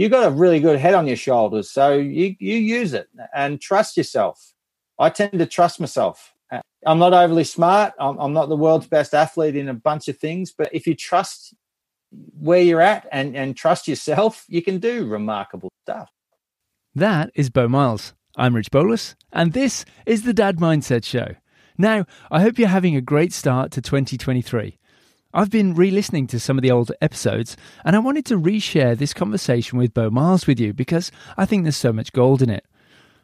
you got a really good head on your shoulders. So you, you use it and trust yourself. I tend to trust myself. I'm not overly smart. I'm, I'm not the world's best athlete in a bunch of things, but if you trust where you're at and, and trust yourself, you can do remarkable stuff. That is Beau Miles. I'm Rich Bolus, and this is the Dad Mindset Show. Now, I hope you're having a great start to 2023. I've been re listening to some of the old episodes, and I wanted to reshare this conversation with Beau Miles with you because I think there's so much gold in it.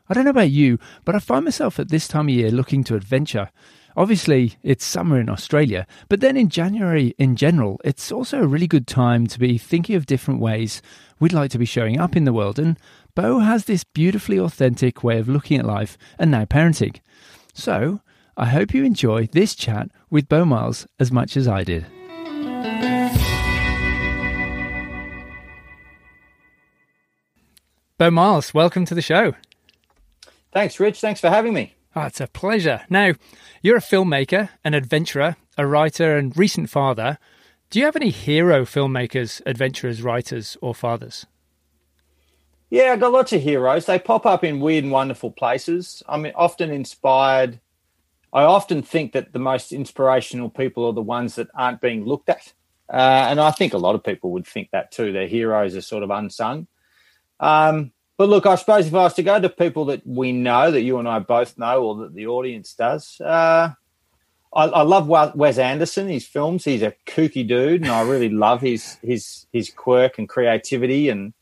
I don't know about you, but I find myself at this time of year looking to adventure. Obviously, it's summer in Australia, but then in January in general, it's also a really good time to be thinking of different ways we'd like to be showing up in the world. And Beau has this beautifully authentic way of looking at life and now parenting. So, I hope you enjoy this chat with Beau Miles as much as I did. Beau Miles, welcome to the show. Thanks, Rich. Thanks for having me. Oh, it's a pleasure. Now, you're a filmmaker, an adventurer, a writer, and recent father. Do you have any hero filmmakers, adventurers, writers, or fathers? Yeah, I got lots of heroes. They pop up in weird and wonderful places. I'm often inspired. I often think that the most inspirational people are the ones that aren't being looked at. Uh, and I think a lot of people would think that too. Their heroes are sort of unsung. Um, but look, I suppose if I was to go to people that we know, that you and I both know, or that the audience does, uh, I, I, love Wes Anderson. His films. He's a kooky dude, and I really love his his his quirk and creativity and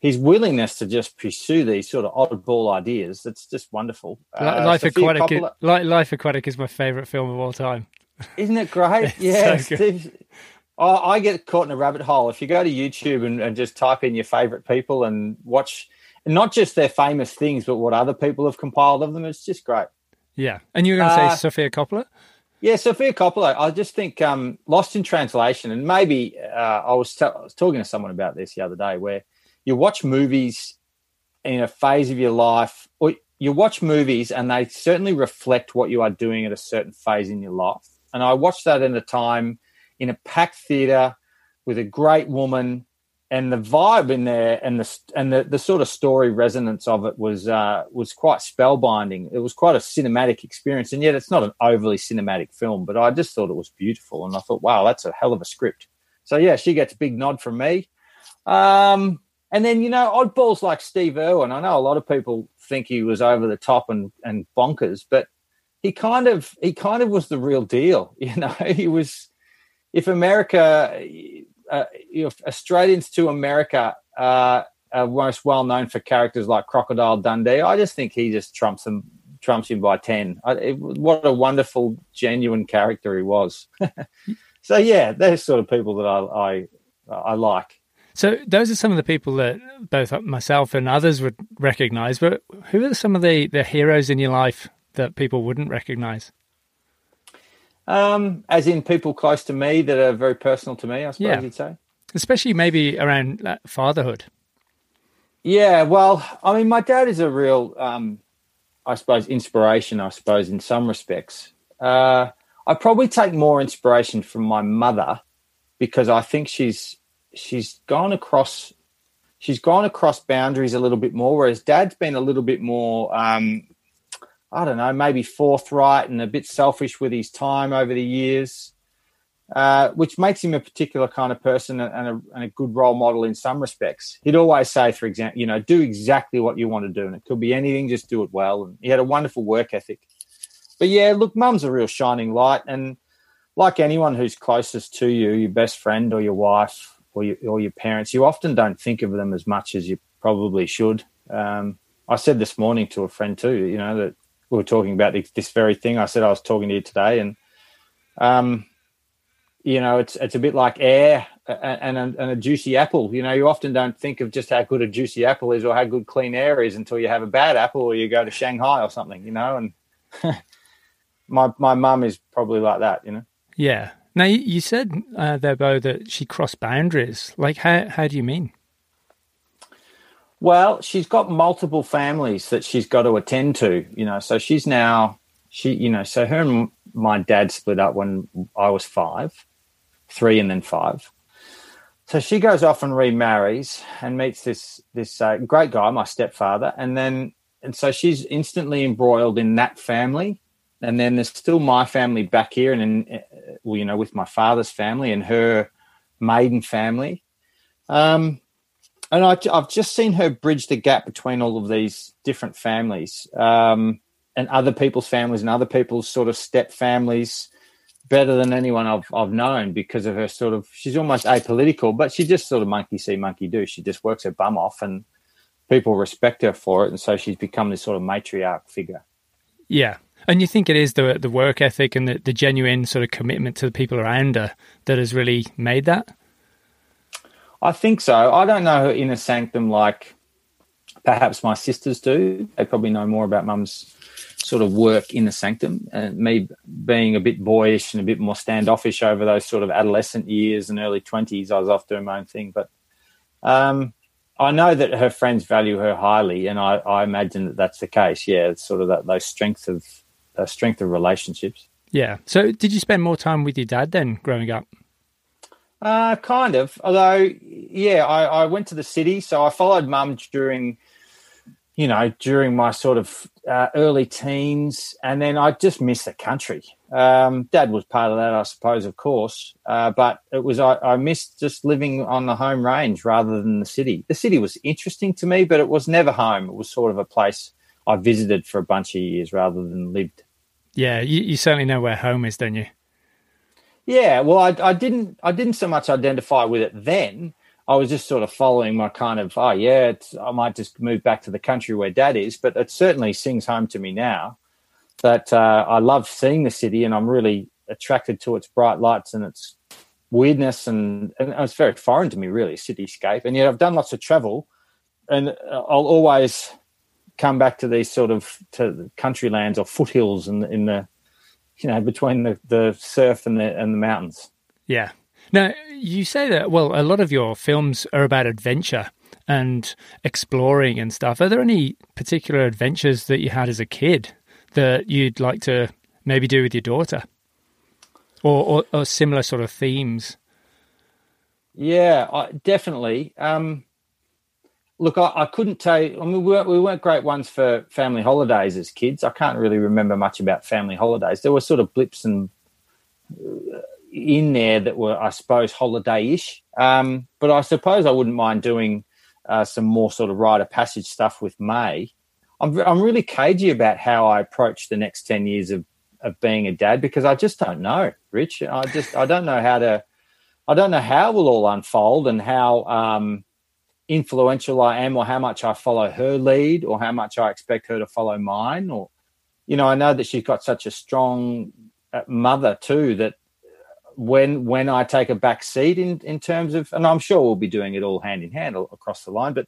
his willingness to just pursue these sort of oddball ideas. It's just wonderful. Uh, Life Aquatic, is, Life Aquatic is my favorite film of all time. Isn't it great? yeah, so I, I, get caught in a rabbit hole. If you go to YouTube and, and just type in your favorite people and watch not just their famous things, but what other people have compiled of them, it's just great. Yeah, and you were going to uh, say Sofia Coppola. Yeah, Sofia Coppola. I just think um, Lost in Translation, and maybe uh, I, was t- I was talking to someone about this the other day, where you watch movies in a phase of your life, or you watch movies and they certainly reflect what you are doing at a certain phase in your life. And I watched that in a time in a packed theater with a great woman and the vibe in there and the and the, the sort of story resonance of it was uh, was quite spellbinding. It was quite a cinematic experience, and yet it's not an overly cinematic film. But I just thought it was beautiful, and I thought, wow, that's a hell of a script. So yeah, she gets a big nod from me. Um, and then you know, oddballs like Steve Irwin. I know a lot of people think he was over the top and and bonkers, but he kind of he kind of was the real deal. You know, he was if America, uh, if Australians to America uh, are most well known for characters like Crocodile Dundee, I just think he just trumps him trumps him by ten. I, it, what a wonderful, genuine character he was. so yeah, they're sort of people that I, I I like. So those are some of the people that both myself and others would recognize. But who are some of the, the heroes in your life that people wouldn't recognize? Um, as in people close to me that are very personal to me, I suppose yeah. you'd say. Especially maybe around fatherhood. Yeah, well, I mean, my dad is a real, um, I suppose, inspiration, I suppose, in some respects. Uh, I probably take more inspiration from my mother because I think she's she's gone across she's gone across boundaries a little bit more, whereas dad's been a little bit more um, I don't know, maybe forthright and a bit selfish with his time over the years, uh, which makes him a particular kind of person and a, and a, good role model in some respects. He'd always say, for example, you know, do exactly what you want to do, and it could be anything, just do it well. And he had a wonderful work ethic. But yeah, look, mum's a real shining light, and like anyone who's closest to you, your best friend or your wife or your, or your parents, you often don't think of them as much as you probably should. Um, I said this morning to a friend too, you know, that we were talking about this very thing. I said I was talking to you today, and um, you know, it's it's a bit like air and, and, and, a juicy apple. You know, you often don't think of just how good a juicy apple is or how good clean air is until you have a bad apple or you go to Shanghai or something. You know, and my my mum is probably like that. You know. Yeah. Now you said uh, there, Beau, that she crossed boundaries. Like, how how do you mean? Well, she's got multiple families that she's got to attend to, you know. So she's now she, you know, so her and my dad split up when I was five, three, and then five. so she goes off and remarries and meets this this uh, great guy, my stepfather, and then and so she's instantly embroiled in that family. And then there's still my family back here, and then uh, well, you know, with my father's family and her maiden family. Um, and I, have just seen her bridge the gap between all of these different families um, and other people's families and other people's sort of step families better than anyone I've I've known because of her sort of she's almost apolitical, but she just sort of monkey see, monkey do. She just works her bum off and people respect her for it, and so she's become this sort of matriarch figure. Yeah. And you think it is the the work ethic and the, the genuine sort of commitment to the people around her that has really made that? I think so. I don't know her inner sanctum like perhaps my sisters do. They probably know more about mum's sort of work in the sanctum. And me being a bit boyish and a bit more standoffish over those sort of adolescent years and early 20s, I was off doing my own thing. But um, I know that her friends value her highly, and I, I imagine that that's the case. Yeah, it's sort of that those strengths of uh, strength of relationships. Yeah. So, did you spend more time with your dad then, growing up? Uh, kind of. Although, yeah, I, I went to the city, so I followed mum during you know, during my sort of uh, early teens, and then I just missed the country. Um, Dad was part of that, I suppose, of course, uh, but it was I, I, missed just living on the home range rather than the city. The city was interesting to me, but it was never home. It was sort of a place I visited for a bunch of years rather than lived. Yeah, you, you certainly know where home is, don't you? Yeah, well, I, I didn't. I didn't so much identify with it then I was just sort of following my kind of, oh, yeah, I might just move back to the country where dad is. But it certainly sings home to me now that uh, I love seeing the city and I'm really attracted to its bright lights and its weirdness. And, and it's very foreign to me, really, cityscape. And yet I've done lots of travel and I'll always come back to these sort of to country lands or foothills in the, in the you know, between the, the surf and the, and the mountains. Yeah, now, you say that, well, a lot of your films are about adventure and exploring and stuff. Are there any particular adventures that you had as a kid that you'd like to maybe do with your daughter? Or, or, or similar sort of themes? Yeah, I, definitely. Um, look, I, I, couldn't tell you. I mean, we weren't, we weren't great ones for family holidays as kids. I can't really remember much about family holidays. There were sort of blips and in there that were, I suppose, holiday-ish. Um, but I suppose I wouldn't mind doing uh, some more sort of rite of passage stuff with May. I'm, I'm really cagey about how I approach the next 10 years of, of being a dad because I just don't know, Rich. I just, I don't know how to, I don't know how it will all unfold and how um, influential I am or how much I follow her lead or how much I expect her to follow mine or, you know, I know that she's got such a strong uh, mother too that when when I take a back seat in in terms of, and I'm sure we'll be doing it all hand in hand across the line, but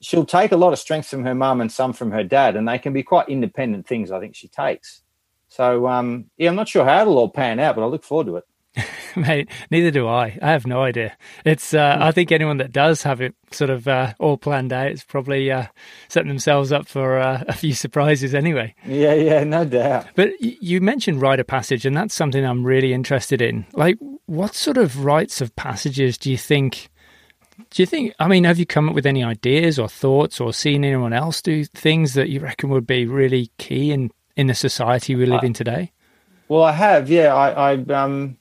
she'll take a lot of strength from her mum and some from her dad, and they can be quite independent things. I think she takes. So um, yeah, I'm not sure how it'll all pan out, but I look forward to it. Mate, neither do I. I have no idea. It's. Uh, I think anyone that does have it sort of uh, all planned out is probably uh, setting themselves up for uh, a few surprises anyway. Yeah, yeah, no doubt. But you mentioned rite of passage, and that's something I'm really interested in. Like, what sort of rites of passages do you think? Do you think? I mean, have you come up with any ideas or thoughts, or seen anyone else do things that you reckon would be really key in in the society we live in today? Well, I have. Yeah, I, I um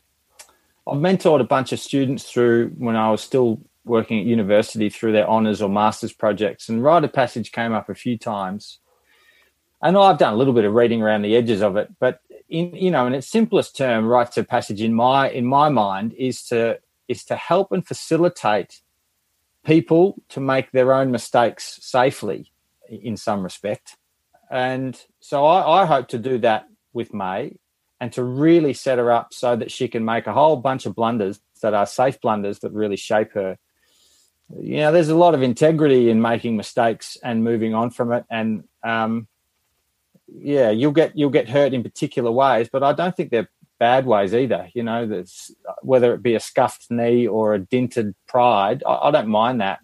I've mentored a bunch of students through when I was still working at university through their honours or masters projects, and rite of passage came up a few times. And I've done a little bit of reading around the edges of it, but in you know, in its simplest term, rites of passage in my in my mind is to is to help and facilitate people to make their own mistakes safely in some respect. And so I, I hope to do that with May and to really set her up so that she can make a whole bunch of blunders that are safe blunders that really shape her. You know, there's a lot of integrity in making mistakes and moving on from it, and um, yeah, you'll get you'll get hurt in particular ways, but I don't think they're bad ways either. You know, that's whether it be a scuffed knee or a dinted pride, I, I don't mind that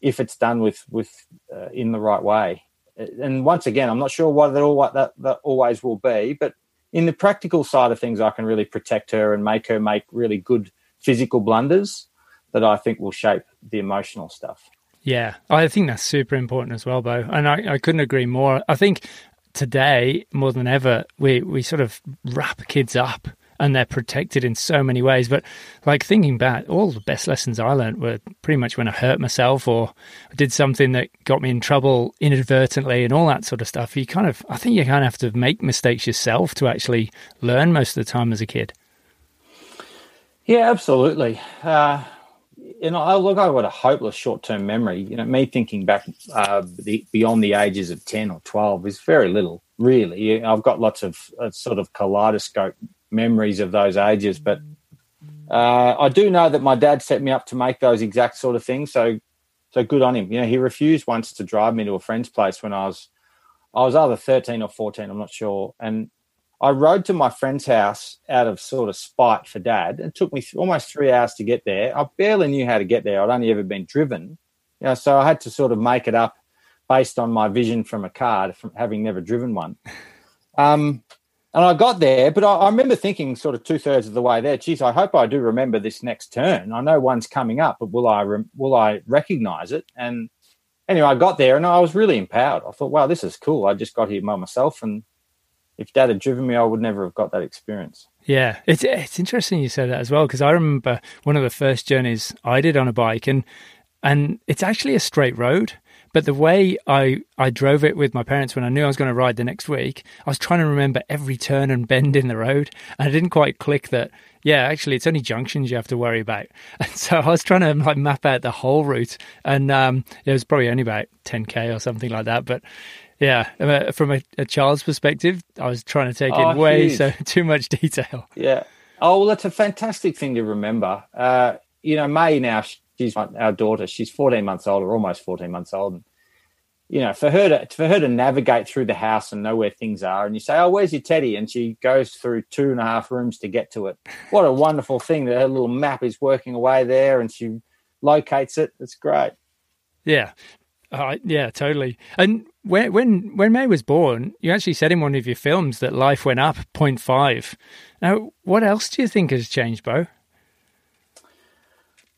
if it's done with with uh, in the right way. And once again, I'm not sure what that all what that, that always will be, but in the practical side of things, I can really protect her and make her make really good physical blunders. that I think will shape the emotional stuff. Yeah, I think that's super important as well, Beau. And I, I couldn't agree more. I think today, more than ever, we, we sort of wrap kids up and they're protected in so many ways. But like thinking back, all the best lessons I learned were pretty much when I hurt myself or did something that got me in trouble inadvertently and all that sort of stuff. You kind of, I think you kind of have to make mistakes yourself to actually learn most of the time as a kid. Yeah, absolutely. Uh, you know, I look, I've got a hopeless short-term memory. You know, me thinking back uh, the, beyond the ages of ten or twelve is very little, really. I've got lots of uh, sort of kaleidoscope memories of those ages, but uh, I do know that my dad set me up to make those exact sort of things. So, so good on him. You know, he refused once to drive me to a friend's place when I was, I was either thirteen or fourteen, I'm not sure, and I rode to my friend's house out of sort of spite for dad. It took me almost three hours to get there. I barely knew how to get there. I'd only ever been driven, you know, so I had to sort of make it up based on my vision from a car, from having never driven one. Um, and I got there, but I, I remember thinking, sort of two thirds of the way there, geez, I hope I do remember this next turn. I know one's coming up, but will I re- will I recognize it? And anyway, I got there and I was really empowered. I thought, wow, this is cool. I just got here by myself and if dad had driven me, I would never have got that experience. Yeah, it's it's interesting you say that as well because I remember one of the first journeys I did on a bike, and and it's actually a straight road. But the way I, I drove it with my parents when I knew I was going to ride the next week, I was trying to remember every turn and bend in the road. And I didn't quite click that, yeah, actually, it's only junctions you have to worry about. And so I was trying to like map out the whole route. And um, it was probably only about 10K or something like that. But yeah, uh, from a, a, child's perspective, I was trying to take oh, in way huge. so too much detail. Yeah. Oh, well, that's a fantastic thing to remember. Uh, you know, May now, she's our daughter. She's 14 months old, or almost 14 months old. And, you know, for her to for her to navigate through the house and know where things are, and you say, "Oh, where's your teddy?" and she goes through two and a half rooms to get to it. What a wonderful thing that her little map is working away there, and she locates it. It's great. Yeah, uh, yeah, totally. And when when when May was born, you actually said in one of your films that life went up 0.5. Now, what else do you think has changed, Beau?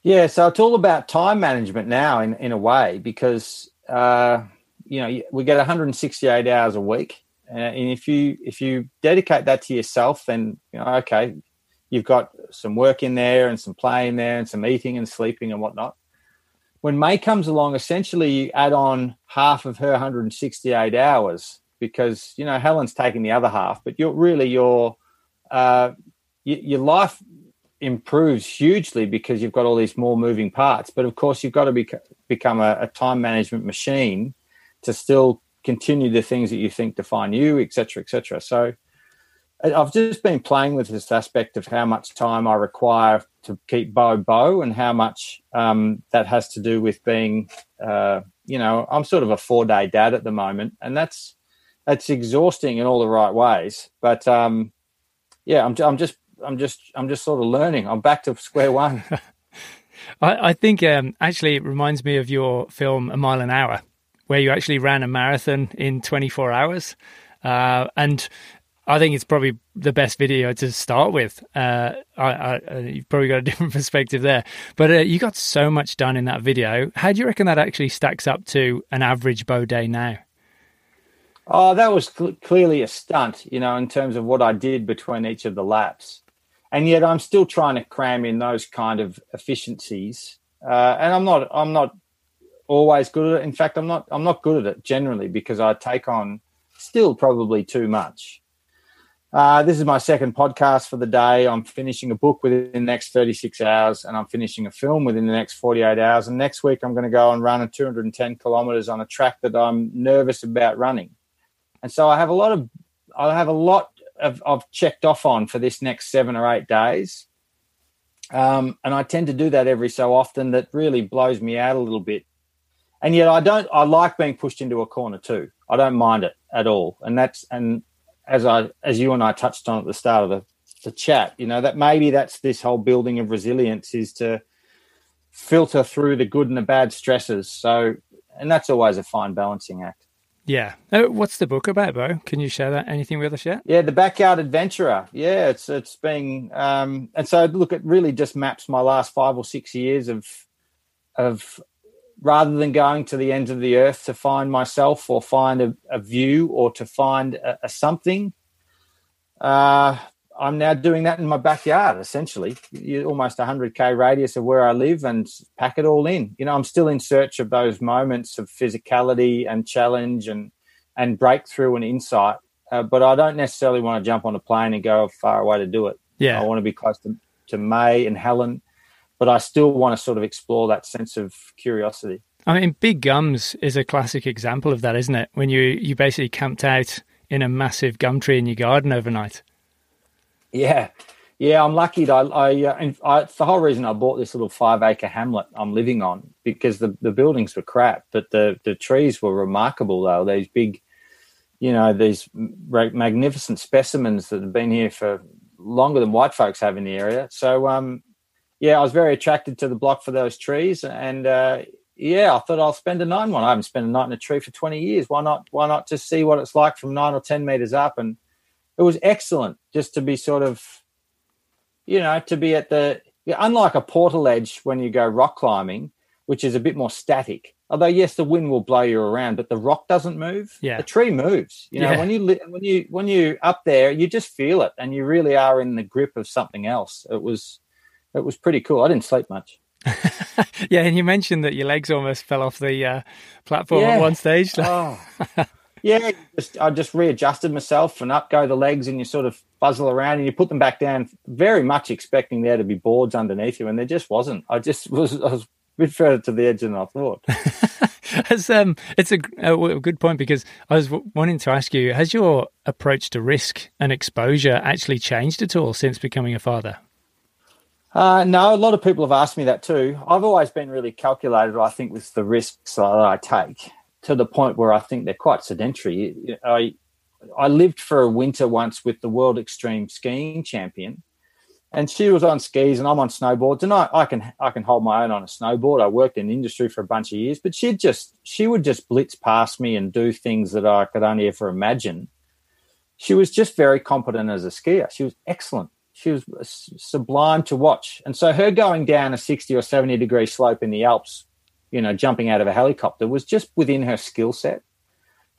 Yeah, so it's all about time management now, in in a way, because uh, you know we get 168 hours a week, uh, and if you if you dedicate that to yourself, then you know, okay, you've got some work in there and some play in there and some eating and sleeping and whatnot. When May comes along, essentially you add on half of her 168 hours because you know Helen's taking the other half, but you're really your uh, your life improves hugely because you've got all these more moving parts. But of course, you've got to be, become a, a time management machine to still continue the things that you think define you, etc., etc. So I've just been playing with this aspect of how much time I require to keep Beau Beau and how much um, that has to do with being, uh, you know, I'm sort of a four day dad at the moment, and that's that's exhausting in all the right ways. But um, yeah, I'm, I'm just I'm just I'm just sort of learning. I'm back to square one. I, I, think um, actually it reminds me of your film A Mile an Hour, where you actually ran a marathon in 24 hours. Uh, and I think it's probably the best video to start with. Uh, I, I, you've probably got a different perspective there, but uh, you got so much done in that video. How do you reckon that actually stacks up to an average Beau day now? Oh, that was cl- clearly a stunt, you know, in terms of what I did between each of the laps, and yet I'm still trying to cram in those kind of efficiencies. Uh, and I'm not, I'm not always good at it. In fact, I'm not, I'm not good at it generally because I take on still probably too much. Uh, this is my second podcast for the day. I'm finishing a book within the next 36 hours, and I'm finishing a film within the next 48 hours. And next week, I'm going to go and run a 210 kilometers on a track that I'm nervous about running. And so I have a lot of, I have a lot of, of checked off on for this next seven or eight days. Um, and I tend to do that every so often. That really blows me out a little bit. And yet, I don't. I like being pushed into a corner too. I don't mind it at all. And that's and as I as you and I touched on at the start of the, the chat, you know, that maybe that's this whole building of resilience is to filter through the good and the bad stresses. So and that's always a fine balancing act. Yeah. Oh, what's the book about, Beau? Can you share that? Anything with us yet? Yeah, the Backyard Adventurer. Yeah, it's it's been um, and so look, it really just maps my last five or six years of of rather than going to the ends of the earth to find myself or find a, a view or to find a, a something. Uh, I'm now doing that in my backyard, essentially, almost 100k radius of where I live, and pack it all in. You know, I'm still in search of those moments of physicality and challenge and and breakthrough and insight. Uh, but I don't necessarily want to jump on a plane and go far away to do it. Yeah, I want to be close to, to May and Helen, but I still want to sort of explore that sense of curiosity. I mean, Big Gums is a classic example of that, isn't it? When you you basically camped out in a massive gum tree in your garden overnight. Yeah, yeah, I'm lucky. That I, I, uh, I, it's the whole reason I bought this little five acre hamlet I'm living on because the, the buildings were crap, but the the trees were remarkable though. These big, you know, these magnificent specimens that have been here for longer than white folks have in the area. So, um, yeah, I was very attracted to the block for those trees, and uh, yeah, I thought I'll spend a night in one. I haven't spent a night in a tree for 20 years. Why not? Why not just see what it's like from nine or 10 meters up and it was excellent just to be sort of, you know, to be at the, unlike a portaledge when you go rock climbing, which is a bit more static. Although yes, the wind will blow you around, but the rock doesn't move. Yeah, the tree moves. You know, yeah. when you when you when you up there, you just feel it, and you really are in the grip of something else. It was it was pretty cool. I didn't sleep much. yeah, and you mentioned that your legs almost fell off the uh, platform yeah. at one stage. oh. Yeah, just, I just readjusted myself and up go the legs, and you sort of fuzzle around and you put them back down, very much expecting there to be boards underneath you, and there just wasn't. I just was, I was a bit further to the edge than I thought. As, um, it's a, a, good point because I was wanting to ask you: Has your approach to risk and exposure actually changed at all since becoming a father? Uh, no, a lot of people have asked me that too. I've always been really calculated, I think, with the risks that I take to the point where I think they're quite sedentary. I I lived for a winter once with the world extreme skiing champion, and she was on skis and I'm on snowboards, and I, I can I can hold my own on a snowboard. I worked in industry for a bunch of years, but she'd just she would just blitz past me and do things that I could only ever imagine. She was just very competent as a skier. She was excellent. She was sublime to watch. And so her going down a 60 or 70 degree slope in the Alps you know, jumping out of a helicopter was just within her skill set.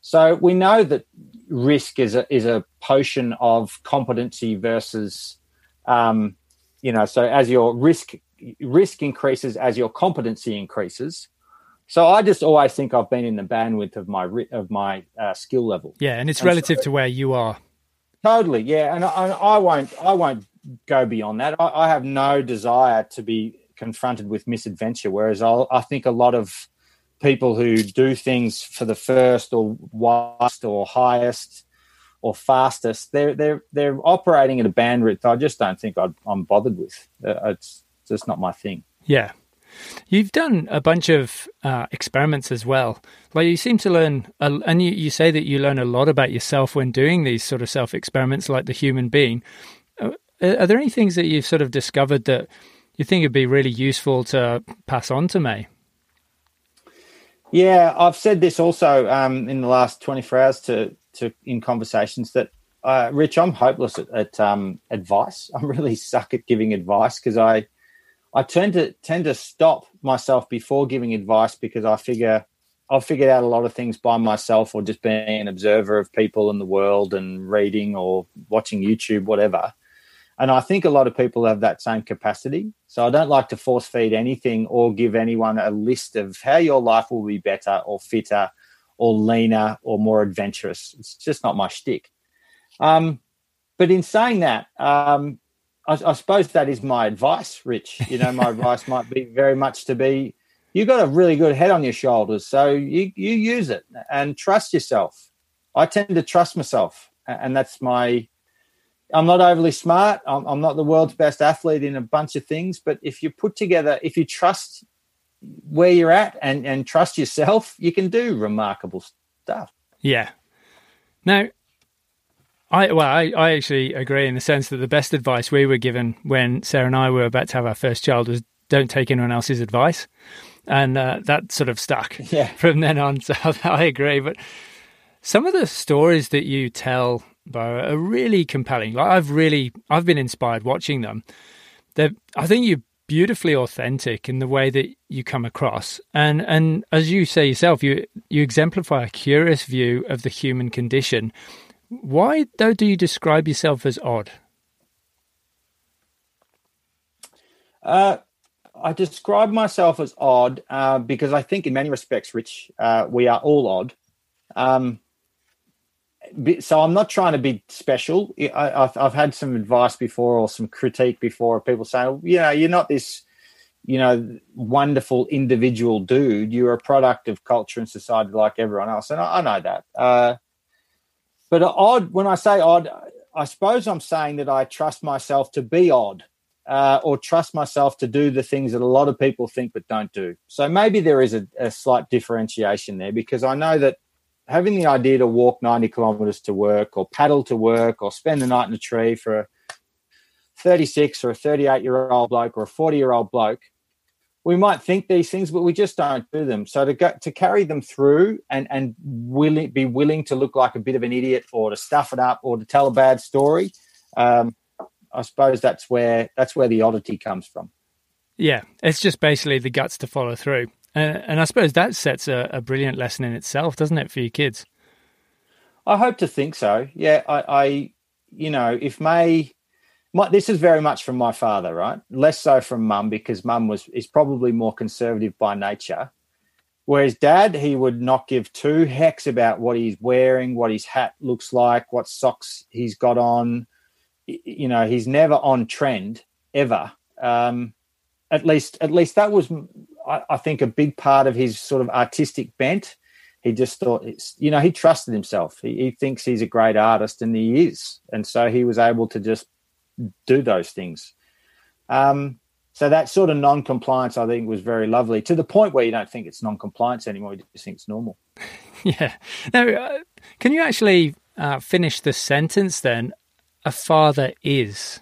So we know that risk is a is a potion of competency versus, um, you know, so as your risk risk increases as your competency increases. So I just always think I've been in the bandwidth of my of my uh, skill level. Yeah, and it's and relative so, to where you are. Totally, yeah, and I, I won't I won't go beyond that. I, I have no desire to be confronted with misadventure. Whereas I'll, I think a lot of people who do things for the first or widest or highest or fastest, they're they're they're operating at a bandwidth I just don't think i am bothered with. Uh, it's just not my thing. Yeah. You've done a bunch of uh, experiments as well. Like you seem to learn, a, and you, you say that you learn a lot about yourself when doing these sort of self experiments, like the human being. Uh, are there any things that you've sort of discovered that you think it'd be really useful to pass on to me? Yeah, I've said this also um, in the last 24 hours to, to in conversations that, uh, Rich, I'm hopeless at, at um, advice. I'm really suck at giving advice because I, I tend to tend to stop myself before giving advice because I figure I've figured out a lot of things by myself or just being an observer of people in the world and reading or watching YouTube, whatever. And I think a lot of people have that same capacity. So I don't like to force feed anything or give anyone a list of how your life will be better or fitter or leaner or more adventurous. It's just not my shtick. Um, but in saying that, um, I, I, suppose that is my advice, Rich. You know, my advice might be very much to be you've got a really good head on your shoulders. So you, you use it and trust yourself. I tend to trust myself. And that's my I'm not overly smart. I'm, I'm, not the world's best athlete in a bunch of things, but if you put together, if you trust where you're at and, and trust yourself, you can do remarkable stuff. Yeah. Now, I well, I, I actually agree in the sense that the best advice we were given when Sarah and I were about to have our first child was don't take anyone else's advice, and uh, that sort of stuck yeah. from then on. So I agree, but Some of the stories that you tell, Beau, are really compelling. Like I've really, I've been inspired watching them. They're, I think you're beautifully authentic in the way that you come across, and and as you say yourself, you you exemplify a curious view of the human condition. Why, though, do you describe yourself as odd? Uh, I describe myself as odd uh, because I think, in many respects, Rich, uh, we are all odd. Um, so I'm not trying to be special. I, have I've had some advice before or some critique before of people saying, you know, you're not this, you know, wonderful individual dude. You're a product of culture and society like everyone else, and I, I know that. Uh, but odd, when I say odd, I suppose I'm saying that I trust myself to be odd uh, or trust myself to do the things that a lot of people think but don't do. So maybe there is a, a slight differentiation there because I know that having the idea to walk 90 kilometers to work or paddle to work or spend the night in a tree for a 36 or a 38 year old bloke or a 40 year old bloke we might think these things but we just don't do them so to go to carry them through and and willing be willing to look like a bit of an idiot or to stuff it up or to tell a bad story um, I suppose that's where that's where the oddity comes from. Yeah, it's just basically the guts to follow through, and, I suppose that sets a, a, brilliant lesson in itself, doesn't it, for your kids? I hope to think so. Yeah, I, I you know, if May, my, this is very much from my father, right? Less so from mum because mum was is probably more conservative by nature. Whereas dad, he would not give two hecks about what he's wearing, what his hat looks like, what socks he's got on, you know he's never on trend ever. Um, at least, at least that was, I, think, a big part of his sort of artistic bent. He just thought, it's, you know, he trusted himself. He, he thinks he's a great artist, and he is, and so he was able to just do those things. Um, so that sort of non-compliance, I think, was very lovely to the point where you don't think it's non-compliance anymore; you just think it's normal. Yeah. Now, uh, can you actually uh, finish the sentence then? a father is?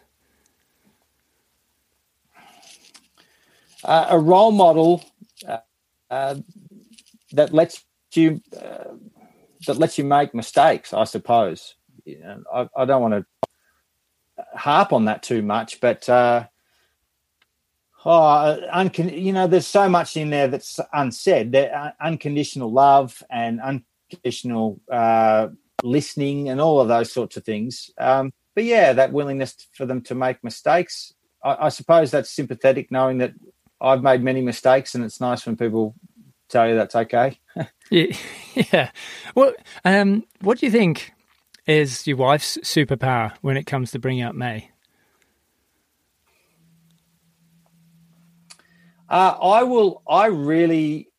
Uh, a role model uh, uh, that lets you uh, that lets you make mistakes. I suppose. I, I, don't want to harp on that too much, but uh, oh, you know, there's so much in there that's unsaid. There, unconditional love and unconditional listening and all of those sorts of things. Um, but yeah, that willingness for them to make mistakes. I, I, suppose that's sympathetic, knowing that I've made many mistakes, and it's nice when people tell you that's okay. yeah, yeah. Well, um, what do you think is your wife's superpower when it comes to bringing up May? Uh, I will. I really,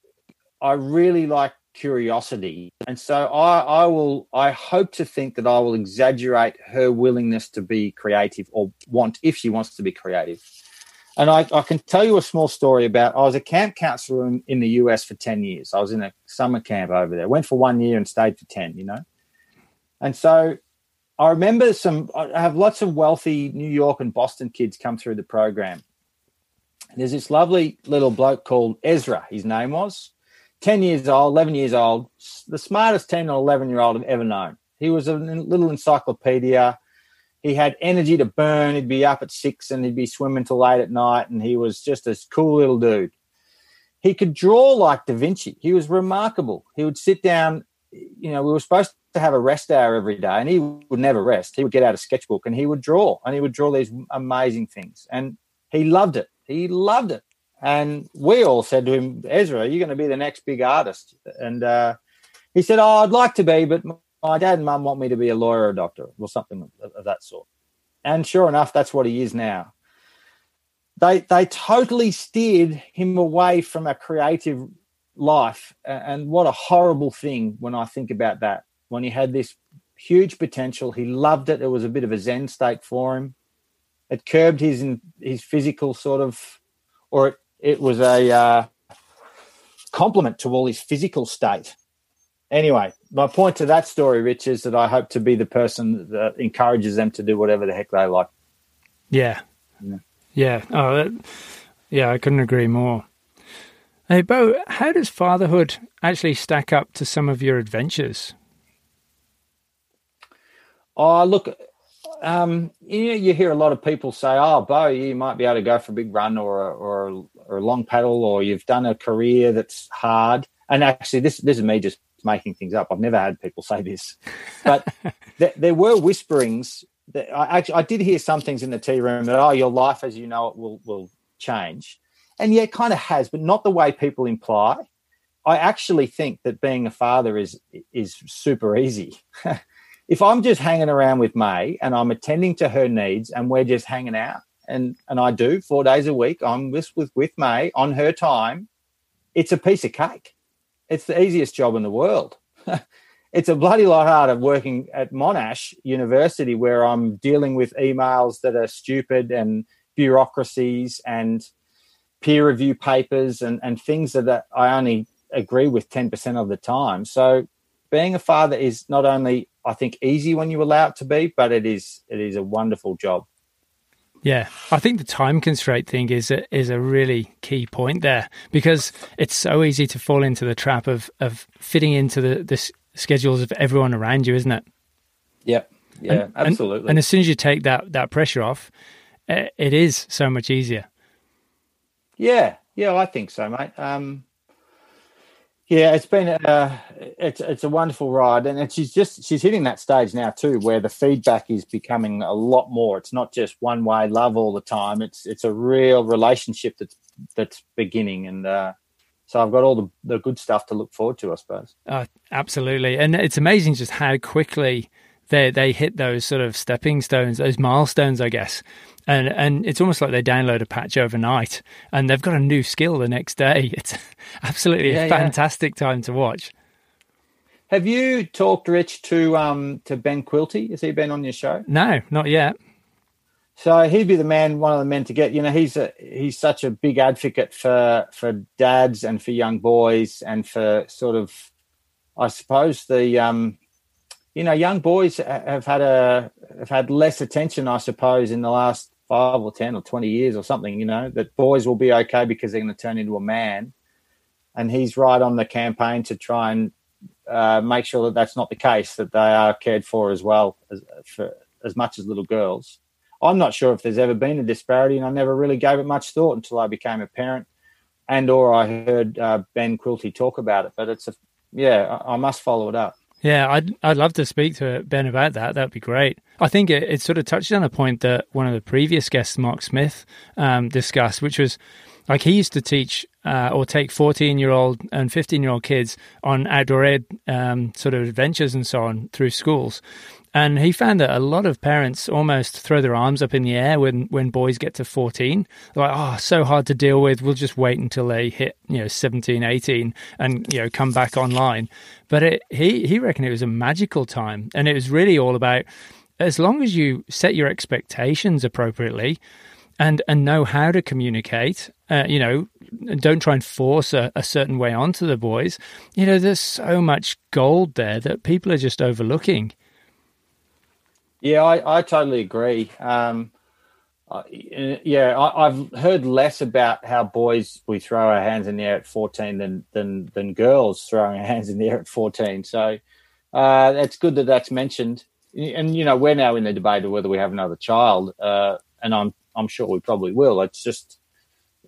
I really like curiosity. And so I, I will, I hope to think that I will exaggerate her willingness to be creative or want, if she wants to be creative. And I, I can tell you a small story about I was a camp counselor in, in the US for 10 years. I was in a summer camp over there, went for one year and stayed for 10, you know. And so I remember some, I have lots of wealthy New York and Boston kids come through the program. There's this lovely little bloke called Ezra, his name was 10 years old, 11 years old, the smartest 10 or 11 year old I've ever known. He was a little encyclopedia. He had energy to burn. He'd be up at six and he'd be swimming till late at night. And he was just a cool little dude. He could draw like Da Vinci. He was remarkable. He would sit down. You know, we were supposed to have a rest hour every day, and he would never rest. He would get out a sketchbook and he would draw, and he would draw these amazing things. And he loved it. He loved it. And we all said to him, Ezra, you're going to be the next big artist. And uh, he said, Oh, I'd like to be, but my dad and mum want me to be a lawyer or a doctor or something of that sort. And sure enough, that's what he is now. They, they totally steered him away from a creative life. And what a horrible thing when I think about that. When he had this huge potential, he loved it. It was a bit of a Zen state for him. It curbed his his physical sort of, or it it was a uh, compliment to all his physical state. Anyway, my point to that story, Rich, is that I hope to be the person that encourages them to do whatever the heck they like. Yeah. Yeah. Yeah. Oh, that, yeah, I couldn't agree more. Hey, Beau, how does fatherhood actually stack up to some of your adventures? Oh, look, um, you, you hear a lot of people say, "Oh, Beau, you might be able to go for a big run or a, or a, or a long paddle, or you've done a career that's hard." And actually, this this is me just making things up. I've never had people say this, but there, there, were whisperings. That I actually I did hear some things in the tea room that oh, your life as you know it will will change, and yeah, it kind of has, but not the way people imply. I actually think that being a father is is super easy. if I'm just hanging around with May and I'm attending to her needs and we're just hanging out, and and I do four days a week, I'm just with with May on her time. It's a piece of cake. It's the easiest job in the world. it's a bloody lot harder working at Monash University where I'm dealing with emails that are stupid and bureaucracies and peer review papers and, and things that I only agree with 10% of the time. So being a father is not only I think easy when you allow it to be, but it is it is a wonderful job. Yeah, I think the time constraint thing is a, is a really key point there because it's so easy to fall into the trap of of fitting into the the schedules of everyone around you, isn't it? Yeah, Yeah, and, absolutely. And, and, as soon as you take that that pressure off, eh, it is so much easier. Yeah, yeah, I think so, mate. Um, yeah, it's been uh, it's it's a wonderful ride, and she's just she's hitting that stage now too, where the feedback is becoming a lot more. It's not just one way love all the time. It's it's a real relationship that's that's beginning, and uh, so I've got all the, the good stuff to look forward to, I suppose. Uh, absolutely, and it's amazing just how quickly they they hit those sort of stepping stones, those milestones, I guess and and it's almost like they download a patch overnight and they've got a new skill the next day. It's absolutely yeah, a fantastic yeah. time to watch. Have you talked, Rich, to um to Ben Quilty? Has he been on your show? No, not yet. So he'd be the man, one of the men to get. You know, he's a he's such a big advocate for for dads and for young boys and for sort of, I suppose the um you know, young boys have had a have had less attention, I suppose, in the last five or ten or twenty years or something. You know, that boys will be okay because they're going to turn into a man, and he's right on the campaign to try and uh, make sure that that's not the case. That they are cared for as well as for as much as little girls. I'm not sure if there's ever been a disparity, and I never really gave it much thought until I became a parent, and or I heard uh, Ben Quilty talk about it. But it's a yeah, I, I must follow it up. Yeah, I'd I'd love to speak to Ben about that. That'd be great. I think it, it sort of touches on a point that one of the previous guests, Mark Smith, um, discussed, which was like he used to teach uh, or take 14 year old and 15 year old kids on outdoor ed um, sort of adventures and so on through schools. And he found that a lot of parents almost throw their arms up in the air when, when boys get to 14. They're like, oh, so hard to deal with. We'll just wait until they hit, you know, 17, 18 and, you know, come back online. But it, he, he reckoned it was a magical time. And it was really all about as long as you set your expectations appropriately and, and know how to communicate, uh, you know, don't try and force a, a certain way onto the boys, you know, there's so much gold there that people are just overlooking. Yeah, I, I totally agree. Um, uh, yeah, I, have heard less about how boys we throw our hands in the air at 14 than than than girls throwing our hands in the air at 14. So uh, it's good that that's mentioned. And you know, we're now in the debate of whether we have another child, uh, and I'm I'm sure we probably will. It's just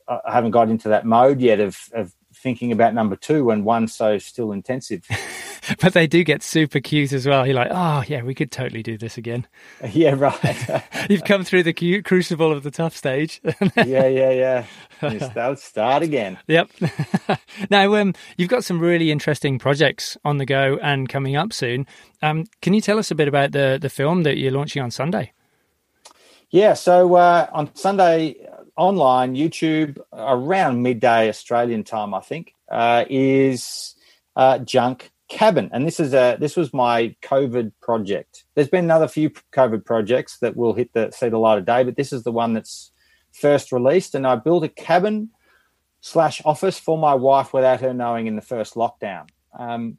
I haven't got into that mode yet of of thinking about number two when one's so still intensive. but they do get super cute as well. You're like, oh yeah, we could totally do this again. Yeah, right. You've come through the cute crucible of the tough stage. yeah, yeah, yeah. Start again. Yep. now, um, you've got some really interesting projects on the go and coming up soon. Um, can you tell us a bit about the the film that you're launching on Sunday? Yeah, so uh, on Sunday online, YouTube, around midday Australian time, I think, uh, is uh, Junk cabin. And this is a this was my covid project. There's been another few covid projects that will hit the see the light of day but this is the one that's first released. And i built a cabin slash office for my wife without her knowing in the first lockdown. Um,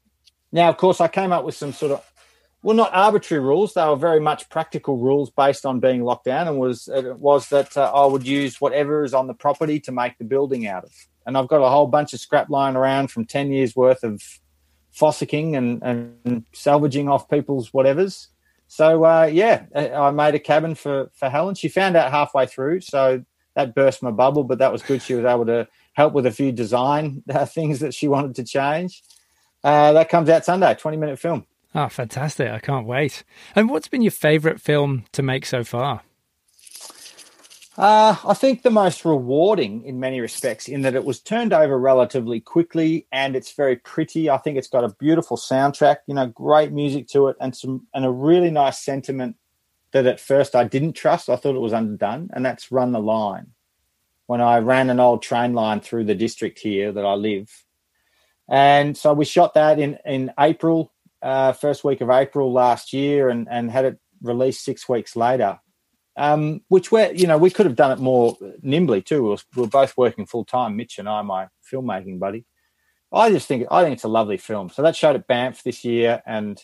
now of course i came up with some sort of well not arbitrary rules they were very much practical rules based on being locked down and was it was that uh, i would use whatever is on the property to make the building out of and i've got a whole bunch of scrap lying around from 10 years worth of fossicking and, and salvaging off people's whatevers. So uh, yeah, I made a cabin for for Helen. She found out halfway through, so that burst my bubble. But that was good. She was able to help with a few design uh, things that she wanted to change. Uh, that comes out Sunday, twenty minute film. Oh, fantastic! I can't wait. And what's been your favourite film to make so far? Uh, I think the most rewarding in many respects, in that it was turned over relatively quickly and it's very pretty. I think it's got a beautiful soundtrack, you know, great music to it, and some and a really nice sentiment that at first I didn't trust. I thought it was underdone, and that's "Run the Line." When I ran an old train line through the district here that I live, and so we shot that in in April, uh, first week of April last year, and and had it released six weeks later um, which we're you know we could have done it more nimbly too. We were, we were both working full time, Mitch and I, my filmmaking buddy. I just think I think it's a lovely film. So that showed at Banff this year, and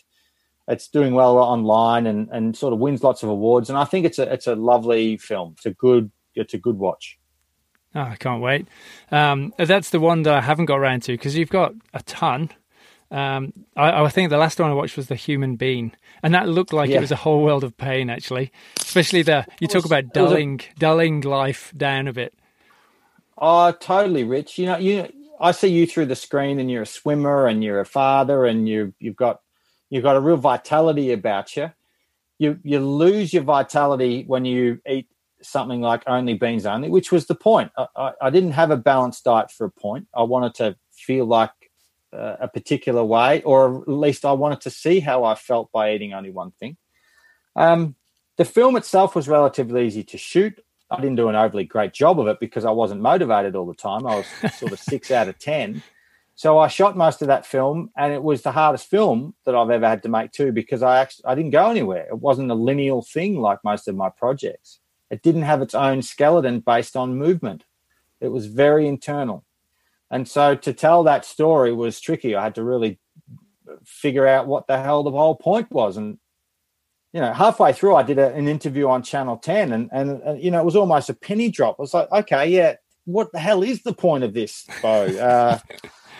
it's doing well online and and sort of wins lots of awards. And I think it's a it's a lovely film. It's a good it's a good watch. Oh, I can't wait. Um, that's the one that I haven't got around to because you've got a ton. Um, I, I, think the last one I watched was The Human Being, and that looked like yeah. it was a whole world of pain. Actually, especially the you talk about dulling a, dulling life down a bit. Oh, totally, Rich. You know, you I see you through the screen, and you're a swimmer, and you're a father, and you you've got you've got a real vitality about you. You you lose your vitality when you eat something like only beans only, which was the point. I, I, I didn't have a balanced diet for a point. I wanted to feel like uh, a particular way, or at least I wanted to see how I felt by eating only one thing. Um, the film itself was relatively easy to shoot. I didn't do an overly great job of it because I wasn't motivated all the time. I was sort of six out of 10. So I shot most of that film, and it was the hardest film that I've ever had to make too because I actually I didn't go anywhere. It wasn't a lineal thing like most of my projects. It didn't have its own skeleton based on movement. It was very internal. And so to tell that story was tricky. I had to really figure out what the hell the whole point was. And, you know, halfway through, I did a, an interview on Channel 10 and, and, and, you know, it was almost a penny drop. I was like, okay, yeah, what the hell is the point of this, Beau? Uh,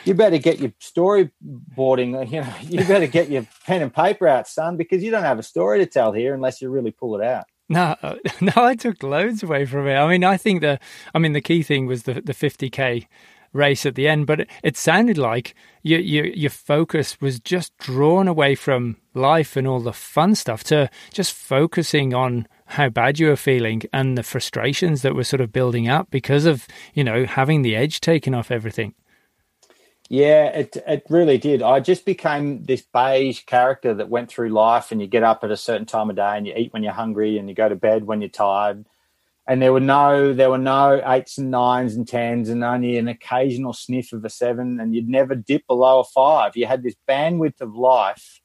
you better get your storyboarding, you know, you better get your pen and paper out, son, because you don't have a story to tell here unless you really pull it out. No, no, I took loads away from it. I mean, I think the, I mean, the key thing was the the 50k race at the end, but it, it sounded like your, your your focus was just drawn away from life and all the fun stuff to just focusing on how bad you were feeling and the frustrations that were sort of building up because of you know having the edge taken off everything. Yeah, it it really did. I just became this beige character that went through life, and you get up at a certain time of day, and you eat when you're hungry, and you go to bed when you're tired, and there were no there were no eights and nines and tens and only an occasional sniff of a seven and you'd never dip below a five. You had this bandwidth of life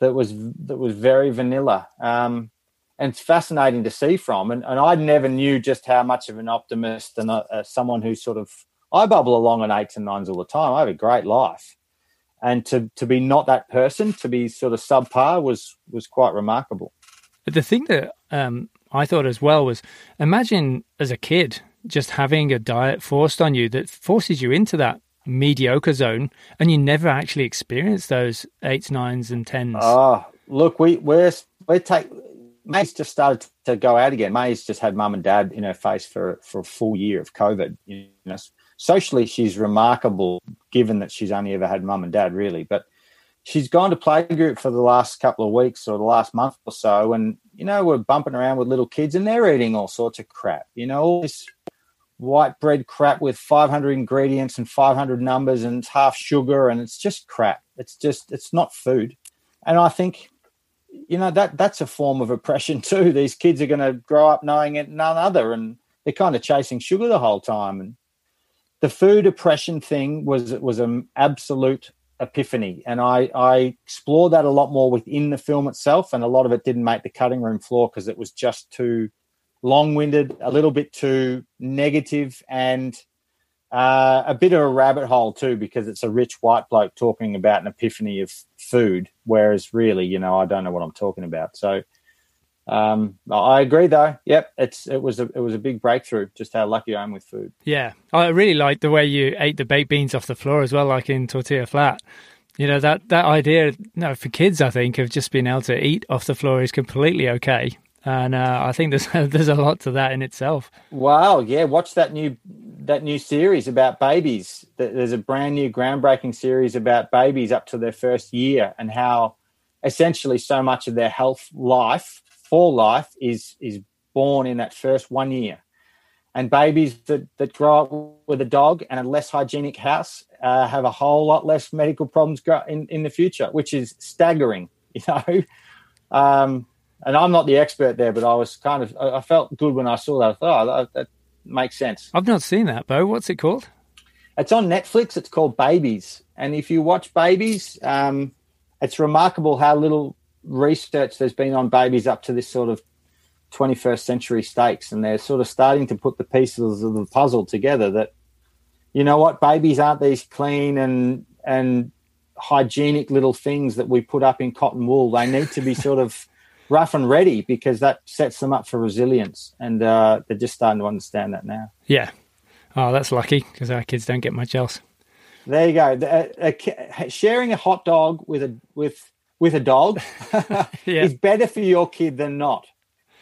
that was that was very vanilla um, and it's fascinating to see from. And, and i never knew just how much of an optimist and a, a, someone who sort of i bubble along on eights and nines all the time. I have a great life. And to to be not that person to be sort of subpar was was quite remarkable. But the thing that um, I thought as well was imagine as a kid just having a diet forced on you that forces you into that mediocre zone and you never actually experience those eights, nines, and tens. Oh, look, we we're we take May's just started to go out again. May's just had mum and dad in her face for for a full year of COVID. You know, socially she's remarkable, given that she's only ever had mum and dad, really. But she's gone to playgroup for the last couple of weeks or the last month or so, and you know we're bumping around with little kids and they're eating all sorts of crap. You know, all this white bread crap with 500 ingredients and 500 numbers and it's half sugar and it's just crap. It's just it's not food, and I think you know that that's a form of oppression too. These kids are going to grow up knowing it none other, and they're kind of chasing sugar the whole time. And the food oppression thing was was an absolute epiphany. And I, I explored that a lot more within the film itself and a lot of it didn't make the cutting room floor because it was just too long-winded a little bit too negative and uh, a bit of a rabbit hole too because it's a rich white bloke talking about an epiphany of food whereas really you know i don't know what i'm talking about. So um, I agree, though. Yep, it's it was a it was a big breakthrough. Just how lucky I am with food. Yeah, I really like the way you ate the baked beans off the floor as well, like in tortilla flat. You know that that idea, no, for kids, I think of just being able to eat off the floor is completely okay, and uh, I think there's there's a lot to that in itself. Wow, yeah, watch that new that new series about babies. There's a brand new groundbreaking series about babies up to their first year and how essentially so much of their health life for life is is born in that first one year. And babies that, that grow up with a dog and a less hygienic house uh, have a whole lot less medical problems in, in the future, which is staggering, you know. Um, and I'm not the expert there, but I was kind of, I felt good when I saw that. I thought, oh, that, makes sense. I've not seen that, Beau. What's it called? It's on Netflix. It's called Babies. And if you watch Babies, um, it's remarkable how little research there's been on babies up to this sort of 21st century stakes. And they're sort of starting to put the pieces of the puzzle together that, you know what, babies aren't these clean and, and hygienic little things that we put up in cotton wool. They need to be sort of rough and ready because that sets them up for resilience. And uh, they're just starting to understand that now. Yeah. Oh, that's lucky because our kids don't get much else. There you go. A, a, sharing a hot dog with a with with a dog yeah. is better for your kid than not.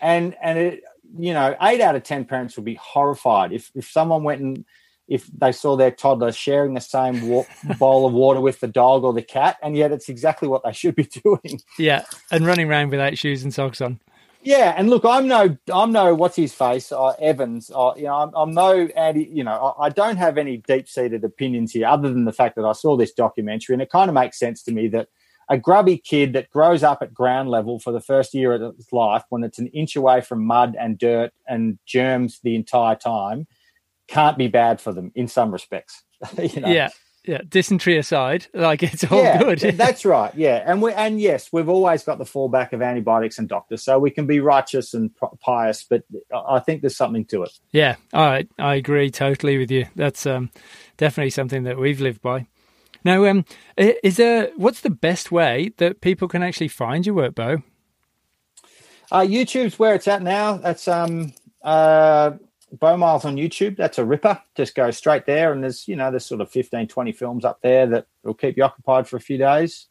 And and it, you know, eight out of ten parents would be horrified if if someone went and if they saw their toddler sharing the same wa- bowl of water with the dog or the cat, and yet it's exactly what they should be doing. Yeah, and running around without shoes and socks on. Yeah, and look, I'm no, I'm no, what's his face, uh, Evans. Uh, you know, I'm, I'm, no anti. You know, I, I don't have any deep seated opinions here, other than the fact that I saw this documentary, and it kind of makes sense to me that a grubby kid that grows up at ground level for the first year of its life, when it's an inch away from mud and dirt and germs the entire time, can't be bad for them in some respects. you know? Yeah, yeah, dysentery aside, like it's all yeah, good. that's right. Yeah, and we and yes, we've always got the fallback of antibiotics and doctors, so we can be righteous and pious, but I think there's something to it. Yeah, I I agree totally with you. That's um, definitely something that we've lived by. Now, um, is there what's the best way that people can actually find your work, Beau? Uh, YouTube's where it's at now. That's um, uh, Beau Miles on YouTube. That's a ripper. Just go straight there. And there's, you know, there's sort of 15, 20 films up there that will keep you occupied for a few days.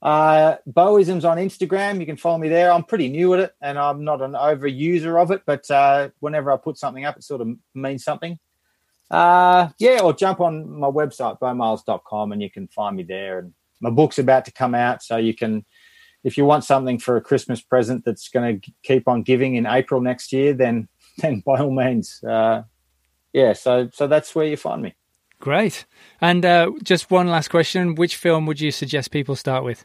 Uh, Boisms on Instagram. You can follow me there. I'm pretty new at it and I'm not an over user of it, but uh, whenever I put something up, it sort of means something. Uh, yeah, or jump on my website, beaumiles.com, and you can find me there. And my book's about to come out, so you can, if you want something for a Christmas present that's going to keep on giving in April next year, then then by all means, uh, yeah. So so that's where you find me. Great. And uh, just one last question: Which film would you suggest people start with?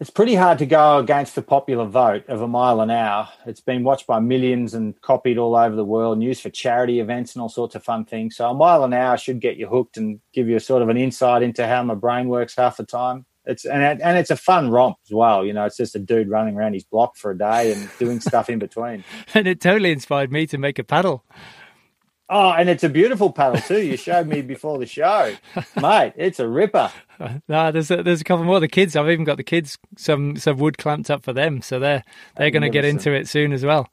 It's pretty hard to go against the popular vote of a mile an hour. It's been watched by millions and copied all over the world, and used for charity events and all sorts of fun things. So a mile an hour should get you hooked and give you a sort of an insight into how my brain works half the time it's and and it's a fun romp as well. You know, it's just a dude running around his block for a day and doing stuff in between. And it totally inspired me to make a paddle. Oh, and it's a beautiful paddle too. You showed me before the show, mate. It's a ripper. No, there's a, there's a couple more. The kids, I've even got the kids some some wood clamped up for them, so they're they're going to get into it soon as well.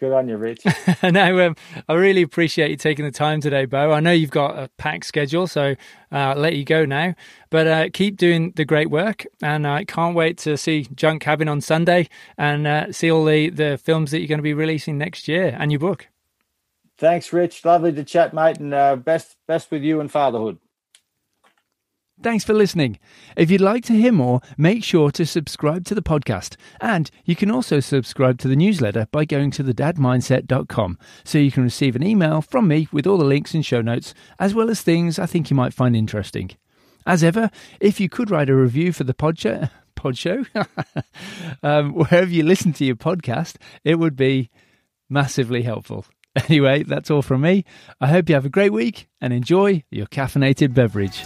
Good on you, Rich. no, um, I really appreciate you taking the time today, Beau. I know you've got a packed schedule, so uh, I'll let you go now. But uh, keep doing the great work, and I can't wait to see Junk Cabin on Sunday and uh, see all the, the films that you're going to be releasing next year and your book. Thanks, Rich. Lovely to chat, mate, and uh, best best with you and fatherhood. Thanks for listening. If you'd like to hear more, make sure to subscribe to the podcast. And you can also subscribe to the newsletter by going to thedadmindset.com so you can receive an email from me with all the links and show notes, as well as things I think you might find interesting. As ever, if you could write a review for the pod show, pod show um, wherever you listen to your podcast, it would be massively helpful. Anyway, that's all from me. I hope you have a great week and enjoy your caffeinated beverage.